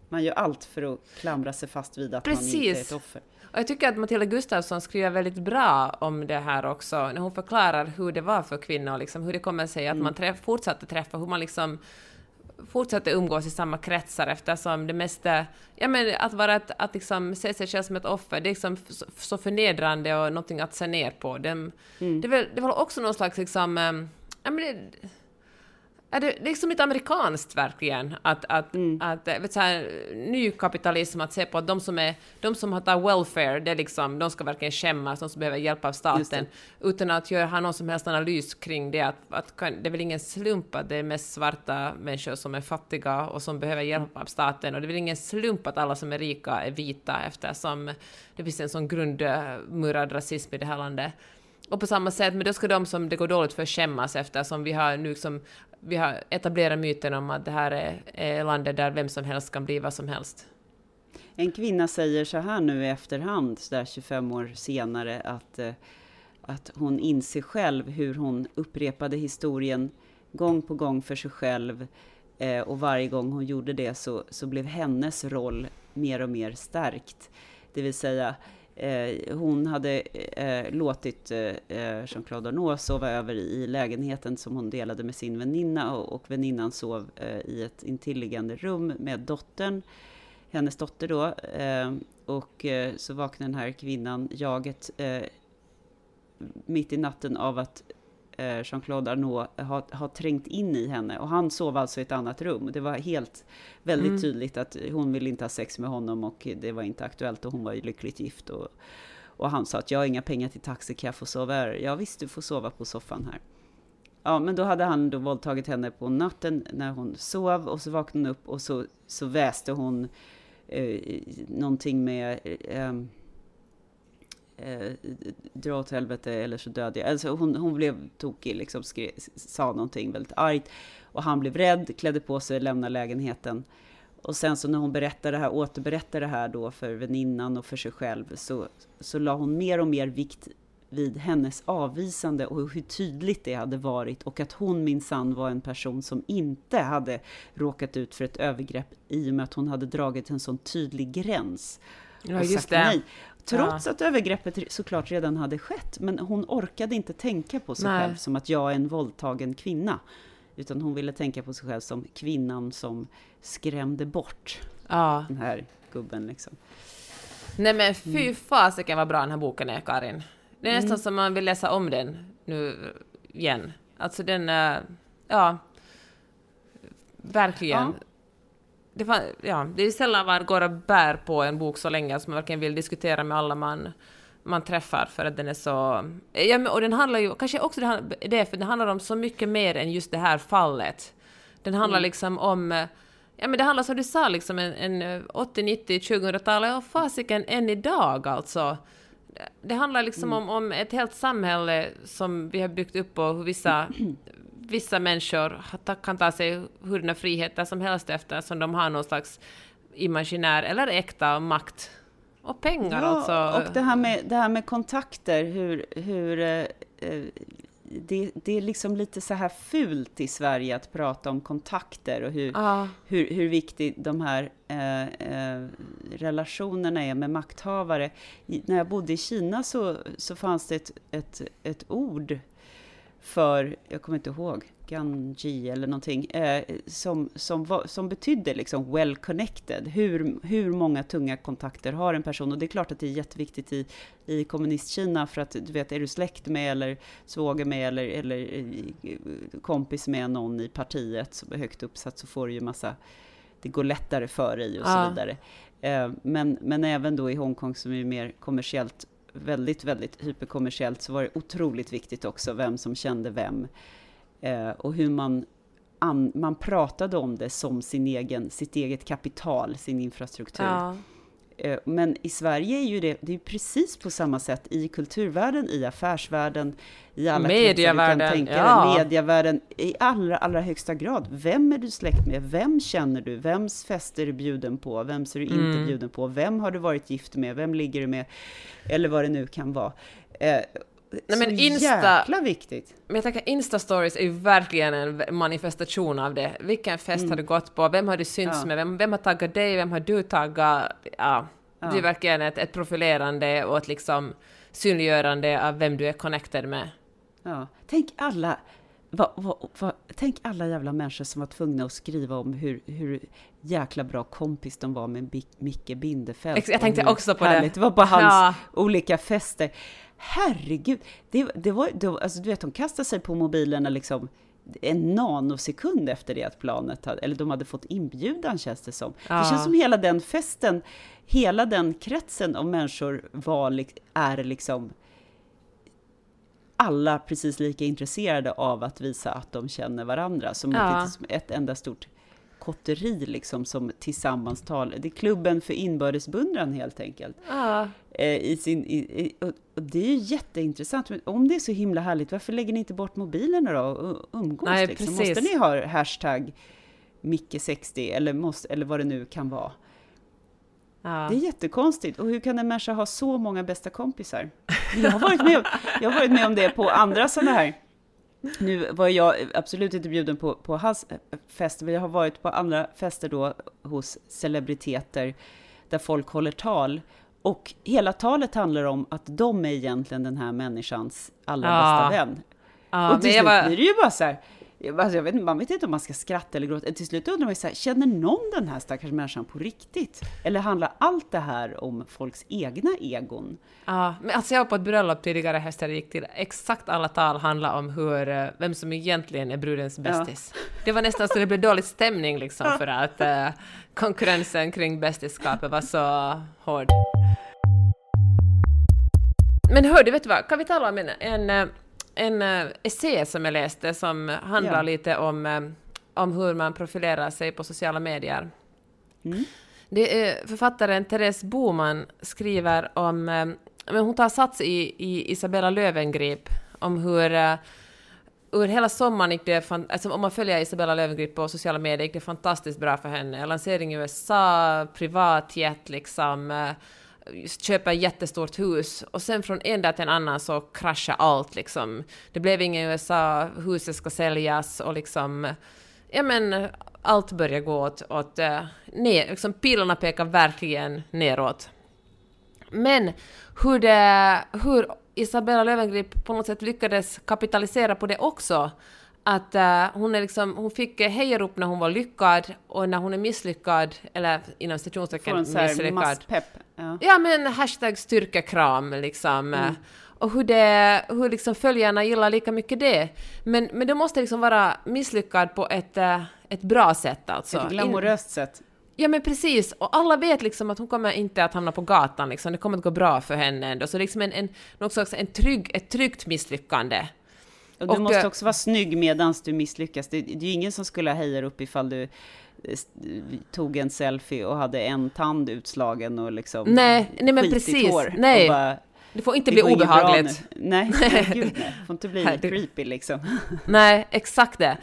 Man gör allt för att klamra sig fast vid att Precis. man inte är ett offer. Och jag tycker att Matilda Gustafsson skriver väldigt bra om det här också, när hon förklarar hur det var för kvinnor, liksom, hur det kommer sig att mm. man träff, fortsatte träffa, hur man liksom fortsätter umgås i samma kretsar eftersom det mesta, ja men att vara ett, att liksom se sig själv som ett offer, det är liksom så förnedrande och någonting att se ner på. Det, mm. det, är det var också någon slags liksom, ehm, ja men det, är det, liksom lite amerikanskt verkligen, att, att, mm. att vet så här, ny kapitalism, att se på att de som, är, de som har welfare, det är liksom, de ska verkligen skämmas, de som behöver hjälp av staten, utan att göra, ha någon som helst analys kring det, att, att det är väl ingen slump att det är mest svarta människor som är fattiga och som behöver hjälp av staten, och det är väl ingen slump att alla som är rika är vita, eftersom det finns en sån grundmurad rasism i det här landet. Och på samma sätt, men då ska de som det går dåligt för skämmas eftersom vi har nu liksom vi har etablerat myten om att det här är, är landet där vem som helst kan bli vad som helst. En kvinna säger så här nu i efterhand, så där 25 år senare, att, eh, att hon inser själv hur hon upprepade historien gång på gång för sig själv. Eh, och varje gång hon gjorde det så, så blev hennes roll mer och mer stärkt. Det vill säga, Eh, hon hade eh, låtit eh, Jean-Claude Arnault sova över i lägenheten som hon delade med sin väninna och, och väninnan sov eh, i ett intilliggande rum med dottern, hennes dotter då. Eh, och eh, så vaknade den här kvinnan, jaget, eh, mitt i natten av att Jean-Claude Arnault har, har trängt in i henne. Och han sov alltså i ett annat rum. Det var helt väldigt mm. tydligt att hon ville inte ha sex med honom och det var inte aktuellt och hon var ju lyckligt gift. Och, och han sa att jag har inga pengar till taxi, kan jag få sova här? Ja visst, du får sova på soffan här. Ja, men då hade han då våldtagit henne på natten när hon sov och så vaknade hon upp och så, så väste hon eh, någonting med eh, eh, dra åt helvete eller så dödar jag. Alltså hon, hon blev tokig, liksom skrev, sa någonting väldigt argt. Och han blev rädd, klädde på sig, lämnade lägenheten. Och sen så när hon berättar det här, återberättar det här då för väninnan och för sig själv, så, så la hon mer och mer vikt vid hennes avvisande och hur tydligt det hade varit och att hon minsann var en person som inte hade råkat ut för ett övergrepp i och med att hon hade dragit en sån tydlig gräns. Ja, just det. Nej. Trots ja. att övergreppet såklart redan hade skett. Men hon orkade inte tänka på sig Nej. själv som att jag är en våldtagen kvinna. Utan hon ville tänka på sig själv som kvinnan som skrämde bort ja. den här gubben. Liksom. Nej men fy mm. fasiken vad bra den här boken är, Karin. Det är nästan mm. som man vill läsa om den nu igen. Alltså den, ja, verkligen. Ja det, var, ja, det är sällan man går och bär på en bok så länge som man verkligen vill diskutera med alla man, man träffar för att den är så... Ja, och den handlar ju, kanske också det, för den handlar om så mycket mer än just det här fallet. Den handlar mm. liksom om... Ja men det handlar som du sa liksom en, en 80, 90, 2000-talet och fasiken än idag alltså. Det handlar liksom mm. om, om ett helt samhälle som vi har byggt upp och hur vissa vissa människor kan ta sig hurdana friheter som helst eftersom de har någon slags imaginär eller äkta makt och pengar ja, alltså. Och det här med, det här med kontakter, hur, hur eh, eh, det, det, är liksom lite så här fult i Sverige att prata om kontakter och hur, ah. hur, hur viktigt de här eh, eh, relationerna är med makthavare. när jag bodde i Kina så, så fanns det ett, ett, ett ord för, jag kommer inte ihåg, Ganji eller någonting, eh, som, som, var, som betydde liksom well connected. Hur, hur många tunga kontakter har en person? Och det är klart att det är jätteviktigt i, i kommunistkina för att du vet, är du släkt med eller svåger med eller, eller kompis med någon i partiet som är högt uppsatt så får du ju massa, det går lättare för dig och så ja. vidare. Eh, men, men även då i Hongkong som är mer kommersiellt väldigt, väldigt hyperkommersiellt så var det otroligt viktigt också vem som kände vem. Eh, och hur man, an, man pratade om det som sin egen, sitt eget kapital, sin infrastruktur. Ja. Eh, men i Sverige är ju det, det är precis på samma sätt i kulturvärlden, i affärsvärlden, i alla medievärlden, du kan tänka ja. medievärlden, i allra, allra högsta grad. Vem är du släkt med? Vem känner du? Vems fest är du bjuden på? Vems är du mm. inte bjuden på? Vem har du varit gift med? Vem ligger du med? Eller vad det nu kan vara. Nej, men Insta, jäkla viktigt. Men jag tänker Insta-stories är ju verkligen en manifestation av det. Vilken fest mm. har du gått på? Vem har du synts ja. med? Vem, vem har taggat dig? Vem har du taggat? Ja, ja. det är verkligen ett, ett profilerande och ett liksom synliggörande av vem du är connected med. Ja. Tänk alla, va, va, va, tänk alla jävla människor som var tvungna att skriva om hur, hur jäkla bra kompis de var med Micke Bindefeld. Jag tänkte också på det. Det var på hans ja. olika fester herregud, det, det var, det, alltså du vet, de kastade sig på mobilerna liksom en nanosekund efter det att planet hade, eller de hade fått inbjudan känns det som. Ja. Det känns som hela den festen, hela den kretsen av människor var, är liksom alla precis lika intresserade av att visa att de känner varandra, som ja. ett, ett enda stort kotteri liksom som tillsammans talar. Det är klubben för inbördesbundran helt enkelt. Ja. Eh, I sin, i, och det är ju jätteintressant. Men om det är så himla härligt, varför lägger ni inte bort mobilerna då och umgås? Nej, liksom? Måste ni ha hashtag Micke60 eller, måste, eller vad det nu kan vara? Ja. Det är jättekonstigt. Och hur kan en människa ha så många bästa kompisar? Jag har varit med, jag har varit med om det på andra sådana här nu var jag absolut inte bjuden på, på hans eh, fest, men jag har varit på andra fester då hos celebriteter där folk håller tal. Och hela talet handlar om att de är egentligen den här människans allra ja. bästa vän. Ja, och till slut var... blir det ju bara så här, Alltså jag vet, man vet inte om man ska skratta eller gråta. Till slut undrar man ju så här, känner någon den här stackars människan på riktigt? Eller handlar allt det här om folks egna egon? Ja, men alltså jag var på ett bröllop tidigare höst där det gick till exakt alla tal handlar om hur, eh, vem som egentligen är brudens bästis. Ja. Det var nästan så det blev dålig stämning liksom för att uh, konkurrensen kring bästiskapet var så hård. Men hör du, vet du vad, kan vi tala om en, en eh, en uh, essä som jag läste som handlar ja. lite om, uh, om hur man profilerar sig på sociala medier. Mm. Det är författaren Therese Boman skriver om, uh, men hon tar sats i, i Isabella Löwengrip, om hur ur hela sommaren gick det, alltså om man följer Isabella Löwengrip på sociala medier gick det fantastiskt bra för henne. Lansering i USA, privatjet liksom, köpa ett jättestort hus och sen från en dag till en annan så kraschar allt liksom. Det blev inget USA, huset ska säljas och liksom, ja men allt börjar gå åt, åt eh, ner, liksom pilarna pekar verkligen neråt. Men hur, det, hur Isabella Löwengrip på något sätt lyckades kapitalisera på det också, att uh, hon, är liksom, hon fick hejarop när hon var lyckad och när hon är misslyckad, eller inom citationstecken misslyckad. Ja. ja men hashtag styrkekram liksom. Mm. Och hur, det, hur liksom följarna gillar lika mycket det. Men, men det måste liksom vara misslyckad på ett, eh, ett bra sätt alltså. Ett glamoröst sätt. Ja men precis, och alla vet liksom att hon kommer inte att hamna på gatan liksom, det kommer att gå bra för henne ändå, så liksom en, en, något slags en trygg, ett tryggt misslyckande. Och du och, måste eh, också vara snygg medan du misslyckas. Det, det är ju ingen som skulle heja upp ifall du eh, tog en selfie och hade en tand utslagen och liksom Nej, nej men precis. Hår nej. Bara, det får inte det bli obehagligt. Nej, nej, gud nej. Det får inte bli creepy liksom. Nej, exakt det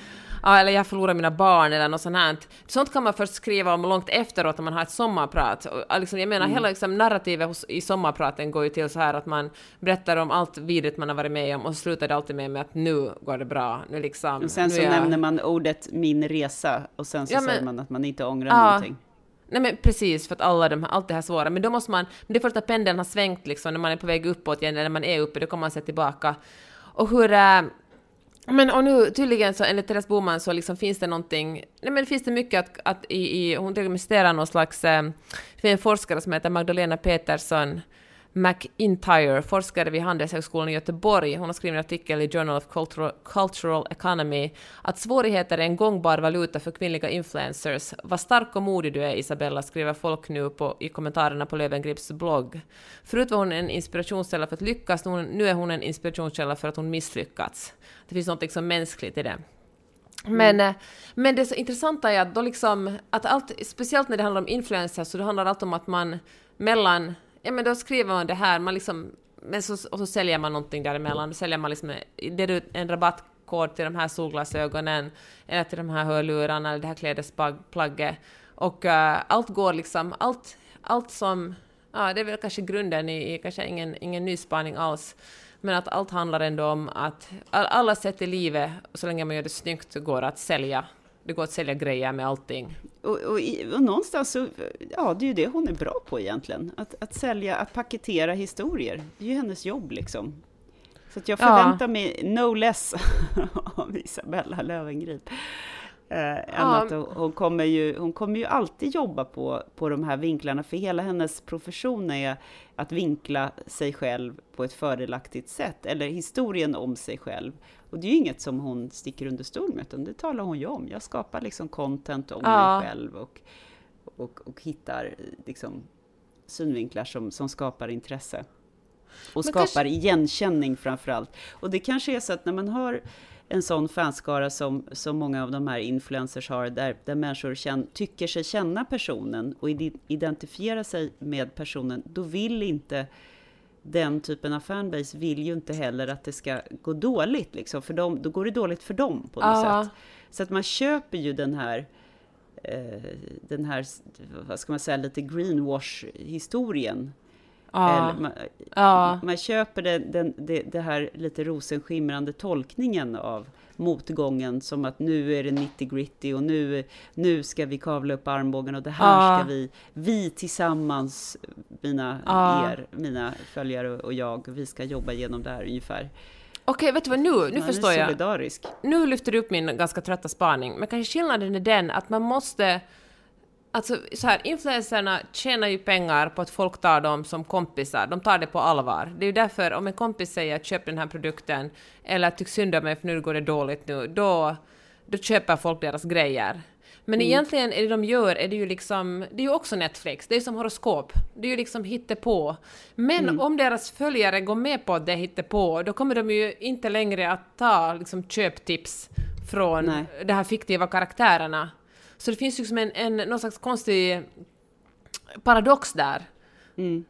ah, eller jag förlorar mina barn eller något sånt här. Sånt kan man först skriva om långt efteråt om man har ett sommarprat. Och, liksom, jag menar, mm. hela liksom, narrativet hos, i sommarpraten går ju till så här att man berättar om allt vidrigt man har varit med om och så slutar det alltid med, med att nu går det bra. Nu liksom, och sen så jag... nämner man ordet min resa och sen så ja, men, säger man att man inte ångrar ah, någonting. Nej men precis, för att alla de, allt det här svåra. Men då måste man, det är först när pendeln har svängt liksom, när man är på väg uppåt igen, eller när man är uppe, då kommer man se tillbaka. Och hur, äh, men och nu tydligen så enligt Therese Boman så liksom finns det någonting, nej men finns det mycket att, att i, i hon diagnostiserar någon slags, det finns en forskare som heter Magdalena Petersson. McIntyre, forskare vid Handelshögskolan i Göteborg, hon har skrivit en artikel i Journal of Cultural, Cultural Economy, att svårigheter är en gångbar valuta för kvinnliga influencers. Vad stark och modig du är, Isabella, skriver folk nu på, i kommentarerna på Lövengrips blogg. Förut var hon en inspirationskälla för att lyckas, nu är hon en inspirationskälla för att hon misslyckats. Det finns något liksom mänskligt i det. Men, mm. men det så intressanta är att då liksom, att allt, speciellt när det handlar om influencers, så det handlar allt om att man mellan ja men då skriver man det här, man liksom, men så, och så säljer man någonting däremellan, då säljer man liksom, det är en rabattkod till de här solglasögonen, eller till de här hörlurarna, eller det här klädesplagget. Och uh, allt går liksom, allt, allt som, ja det är väl kanske grunden i, i kanske ingen, ingen ny spaning alls, men att allt handlar ändå om att alla sätt i livet, så länge man gör det snyggt, går att sälja det går att sälja grejer med allting. Och, och, och, någonstans så, ja, det är ju det hon är bra på egentligen. Att, att sälja, att paketera historier. Det är ju hennes jobb liksom. Så jag förväntar ja. mig no less av Isabella Löwengrip. Eh, ja. hon, kommer ju, hon kommer ju alltid jobba på, på de här vinklarna, för hela hennes profession är att vinkla sig själv på ett fördelaktigt sätt, eller historien om sig själv. Och det är ju inget som hon sticker under stol med, utan det talar hon ju om. Jag skapar liksom content om ja. mig själv och, och, och hittar liksom synvinklar som, som skapar intresse. Och Men skapar kanske... igenkänning framför allt. Och det kanske är så att när man har en sån fanskara som, som många av de här influencers har, där, där människor känn, tycker sig känna personen och identifiera sig med personen, då vill inte den typen av fanbase vill ju inte heller att det ska gå dåligt, liksom, för dem, då går det dåligt för dem på något ja. sätt. Så att man köper ju den här, eh, den här, vad ska man säga, lite greenwash-historien. Ja. Man, ja. man, köper den, den, det, det här lite rosenskimrande tolkningen av motgången som att nu är det 90 gritty och nu, nu ska vi kavla upp armbågen och det här ja. ska vi, vi tillsammans, mina, ja. er, mina följare och jag, vi ska jobba igenom det här ungefär. Okej, vet du vad nu, nu man förstår jag. Nu lyfter du upp min ganska trötta spaning, men kanske skillnaden är den att man måste Alltså så här, influencerna tjänar ju pengar på att folk tar dem som kompisar, de tar det på allvar. Det är ju därför om en kompis säger att köp den här produkten, eller tyck synd om mig för nu går det dåligt nu, då, då köper folk deras grejer. Men mm. egentligen är det de gör är det ju liksom, det är ju också Netflix, det är som horoskop, det är ju liksom hittepå. Men mm. om deras följare går med på att det är hittepå, då kommer de ju inte längre att ta liksom köptips från Nej. de här fiktiva karaktärerna så det finns liksom en, en någon slags konstig paradox där. Mm.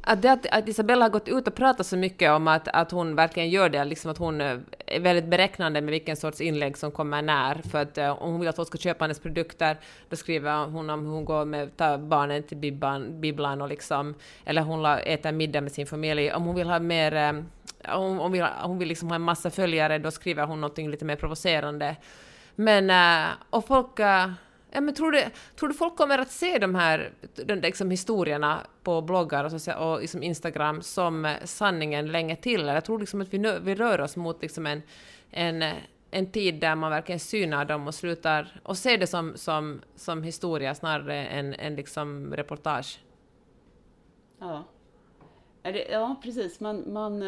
Att, det, att, att, Isabella har gått ut och pratat så mycket om att, att hon verkligen gör det, liksom att hon är väldigt beräknande med vilken sorts inlägg som kommer när. För att uh, om hon vill att folk ska köpa hennes produkter, då skriver hon om hur hon går med, tar barnen till bibblan, bibblan och liksom, eller hon äter middag med sin familj. Om hon vill ha mer, um, om, hon vill, hon vill liksom ha en massa följare, då skriver hon något lite mer provocerande. Men, eh, och folk... Eh, ja, men tror, du, tror du folk kommer att se de här de, liksom, historierna på bloggar och, social, och liksom Instagram som eh, sanningen länge till? Eller jag tror liksom att vi, vi rör oss mot liksom en, en, en tid där man verkligen synar dem och slutar och ser det som, som, som historia snarare än, än liksom reportage. Ja. Det, ja, precis. Man, man,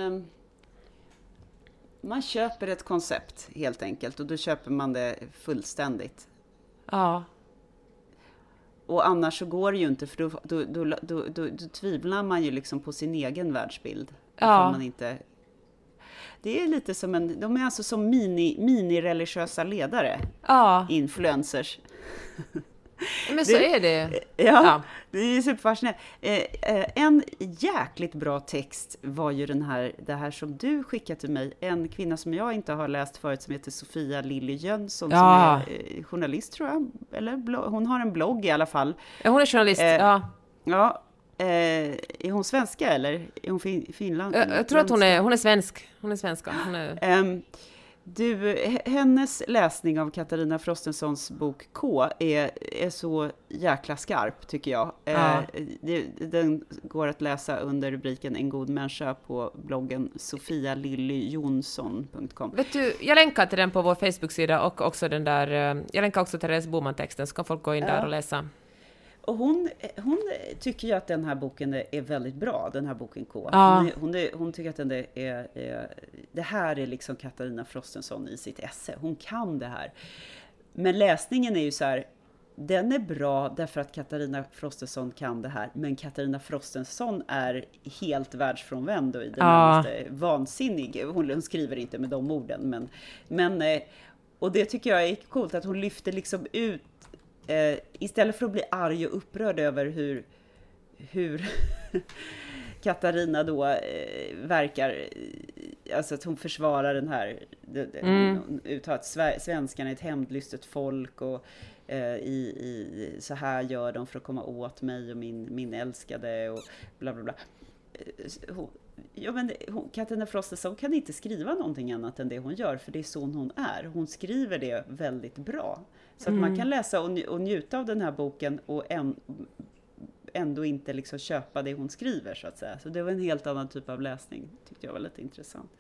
man köper ett koncept helt enkelt och då köper man det fullständigt. Ja. och annars så går det ju inte, för då, då, då, då, tvivlar man ju liksom på sin egen världsbild. Ja. Man inte... Det är lite som en, de är alltså som mini, mini-religiösa ledare, Ja, influencers. Men så Det- är det. Ja, Ja. det är superfascinerande. Eh, eh, en jäkligt bra text var ju den här, det här som du skickade till mig. En kvinna som jag inte har läst förut som heter Sofia Lilly Jönsson Ja. som är eh, journalist tror jag. Eller hon har en blogg i alla fall. Ja, Hon är journalist, Eh, ja. Ja, eh, är hon svenska eller är hon fin, Finland? Jag, jag tror att hon är, hon är svensk. Hon är svenska. Hon är, Ehm, du, hennes läsning av Katarina Frostensons bok K är, är så jäkla skarp tycker jag. Ja. Eh, det, den går att läsa under rubriken En god människa på bloggen sofialillyjonsson.com. Vet du, jag länkar till den på vår Facebook-sida och också den där, eh, jag länkar också till Therese Boman-texten så kan folk gå in där Ja. och läsa. Och hon, hon tycker ju att den här boken är väldigt bra, den här boken K. Ja. Hon, hon, är, hon tycker att den är, är. Det här är liksom Katarina Frostenson i sitt esse. Hon kan det här. Men läsningen är ju så här, den är bra därför att Katarina Frostenson kan det här, men Katarina Frostenson är helt världsfrånvänd och i det Ja. vansinnig. Hon, hon skriver inte med de orden, men, men eh, och det tycker jag är coolt att hon lyfter liksom ut eh, istället för att bli arg och upprörd över hur, hur Katarina då eh, verkar, eh, alltså att hon försvarar den här, Mm. sve- svenskarna är ett hämndlystet folk och eh, i, i, så här gör de för att komma åt mig och min, min älskade och bla bla bla. Eh, Hon, ja, men hon, Katarina Frostenson kan inte skriva någonting annat än det hon gör, för det är så hon är. Hon skriver det väldigt bra. Så att man kan läsa och, nj- och njuta av den här boken och en, ändå inte liksom köpa det hon skriver, så att säga. Så det var en helt annan typ av läsning, tyckte jag var lite intressant.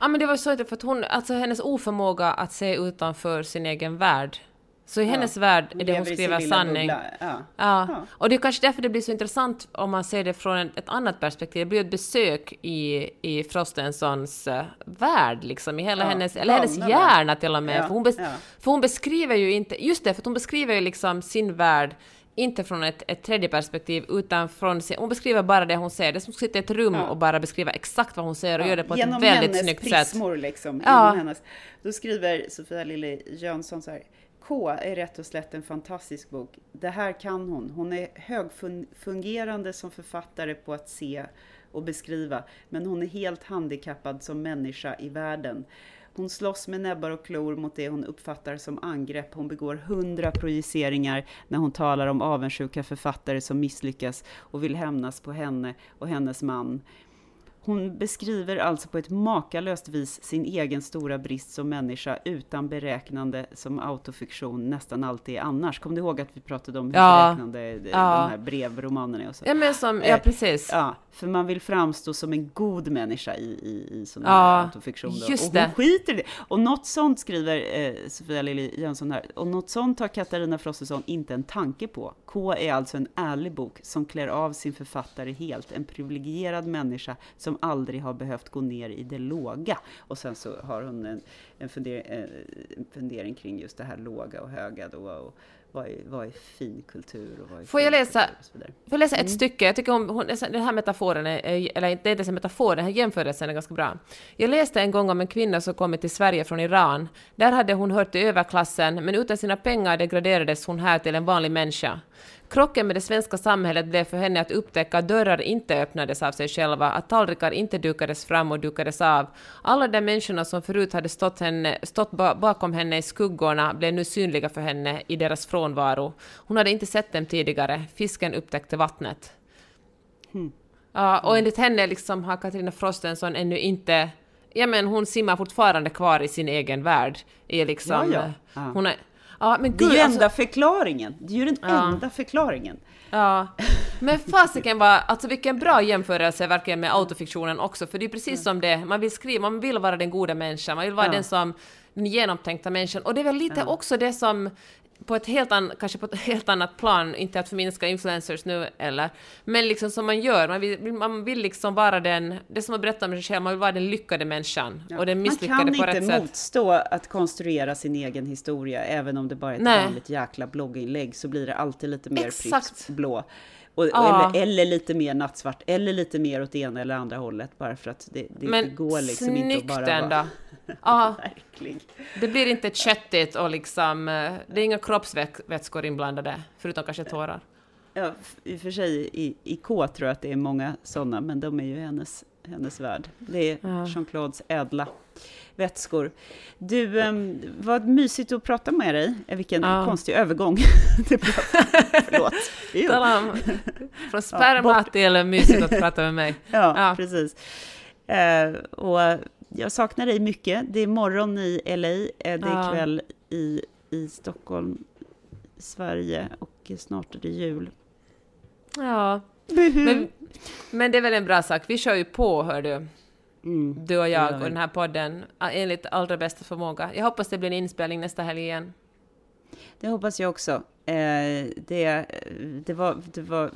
Ja men det var så för att hon, alltså hennes oförmåga att se utanför sin egen värld. Så i hennes värld är det hon lever skriver sanning. Ja. Ja. Ja. och det är kanske därför det blir så intressant om man ser det från ett annat perspektiv. Det blir ett besök i, i Frostensons uh, värld, liksom, i hela Ja, hennes, eller hennes hjärna till och med. Ja, För, hon bes, ja. för hon beskriver ju inte, just det, för hon beskriver ju liksom sin värld inte från ett, ett tredje perspektiv, utan från sin, hon beskriver bara det hon ser. Det är som att sitta i ett rum Ja. och bara beskriva exakt vad hon ser och gör det på Genom ett väldigt snyggt sätt. prismor liksom. Ja. Genom hennes. Då skriver Sofia Lille Jönsson så här. K är rätt och slätt en fantastisk bok. Det här kan hon. Hon är högfungerande som författare på att se och beskriva, men hon är helt handikappad som människa i världen. Hon slåss med näbbar och klor mot det hon uppfattar som angrepp. Hon begår hundra projiceringar när hon talar om avundsjuka författare som misslyckas och vill hämnas på henne och hennes man. Hon beskriver alltså på ett makalöst vis sin egen stora brist som människa utan beräknande som autofiktion nästan alltid är annars. Kommer du ihåg att vi pratade om hur Ja. beräknande eh, de Ja. här brevromanerna är och så? Ja, men som, ja Eh, precis. Ja, för man vill framstå som en god människa i, i, i sån Ja, här autofiktion. Då. just och hon det. skiter i det. Och något sånt skriver eh, Sofia Lilly Jönsson här, och något sånt har Katarina Frostenson inte en tanke på. K är alltså en ärlig bok som klär av sin författare helt. En privilegierad människa som aldrig har behövt gå ner i det låga. Och sen så har hon en, en, funder, eh, en fundering kring just det här låga och höga då. Och vad är, vad är fin kultur och vad är Får jag läsa-. Får jag läsa ett Mm. stycke? Jag tycker om hon, den här metaforen, är, eller inte det är inte ens en metafor, den här jämförelsen är ganska bra. Jag läste en gång om en kvinna som kommit till Sverige från Iran. Där hade hon hört till överklassen, men utan sina pengar degraderades hon här till en vanlig människa. Krocken med det svenska samhället blev för henne att upptäcka att dörrar inte öppnades av sig själva, att tallrikar inte dukades fram och dukades av. Alla de människorna som förut hade stått, henne, stått ba- bakom henne i skuggorna blev nu synliga för henne i deras frånvaro. Hon hade inte sett dem tidigare. Fisken upptäckte vattnet. Ja, och enligt henne liksom har Katarina Frostenson ännu inte... Ja, men hon simmar fortfarande kvar i sin egen värld. Är liksom, Ja, ja. Ja. Hon är, ja, men Det är gud, ju alltså- enda förklaringen. Det är ju den Ja. enda förklaringen. Ja, men fasiken var, alltså vilken bra jämförelse verkligen med autofiktionen också, för det är precis som det, man vill skriva, man vill vara den goda människan, man vill vara Ja. den som, den genomtänkta människan, och det är väl lite Ja. också det som på ett helt annat, kanske på ett helt annat plan, inte att förminska influencers nu eller, men liksom som man gör, man vill, man vill liksom vara den, det som att berätta om sig själv, man vill vara den lyckade människan ja. och den misslyckade på rätt sätt. Man kan inte motstå att konstruera sin egen historia, även om det bara är ett Nej. vanligt jäkla blogginlägg, så blir det alltid lite mer Exakt. blå. Och, ja. eller, eller, lite mer nattsvart, eller lite mer åt det ena eller andra hållet, bara för att det, det, det går liksom inte att bara vara... Ja, det blir inte köttigt och liksom, eh, det är inga kroppsvätskor inblandade, förutom kanske tårar. Ja, i och för sig i, i K tror jag att det är många sådana, men de är ju hennes, hennes värld. Det är ja. Jean-Claudes ädla vätskor. Du, um, vad mysigt att prata med dig. Eh, vilken ja. konstig övergång. Förlåt. Salam. Från sperma ja, till mysigt att prata med mig. Ja, ja. precis. Uh, och jag saknar dig mycket. Det är morgon i LA, eh, det är kväll i, i Stockholm, Sverige och snart är det jul. Ja, men, men, det är väl en bra sak. Vi kör ju på, hör du. Mm. Du och jag och den här podden enligt allra bästa förmåga. Jag hoppas det blir en inspelning nästa helg igen. Det hoppas jag också. Eh, det, det, var, det var...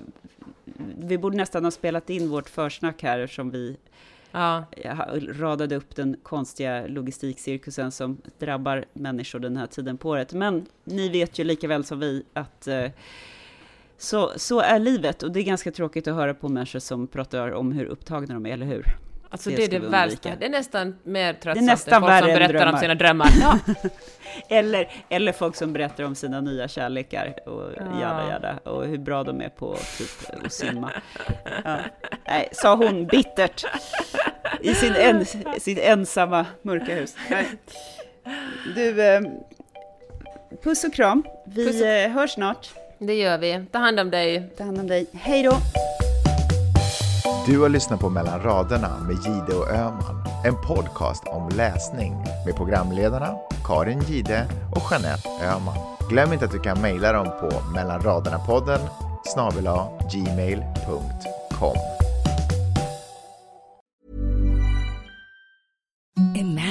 Vi borde nästan ha spelat in vårt försnack här som vi ja. radade upp den konstiga logistikcirkusen som drabbar människor den här tiden på året. Men ni vet ju lika väl som vi att eh, så, så är livet och det är ganska tråkigt att höra på människor som pratar om hur upptagna de är, eller hur? Alltså det, det är det värsta. Det är nästan mer tröttsamt än folk som berättar drömmar. om sina drömmar. Ja. eller, eller folk som berättar om sina nya kärlekar och ja. jada jada och hur bra de är på typ att simma. Ja. Nej, sa hon bittert i sin, en, sin ensamma mörka hus. Nej. Du, eh, puss och kram. Vi och... Eh, hörs snart. Det gör vi. Ta hand om dig. Ta hand om dig. Hej då! Du har lyssnat på Mellan raderna med Gide och Öman. En podcast om läsning med programledarna Karin Gide och Jeanette Öman. Glöm inte att du kan mejla dem på mellanraderna-podden gmail.com.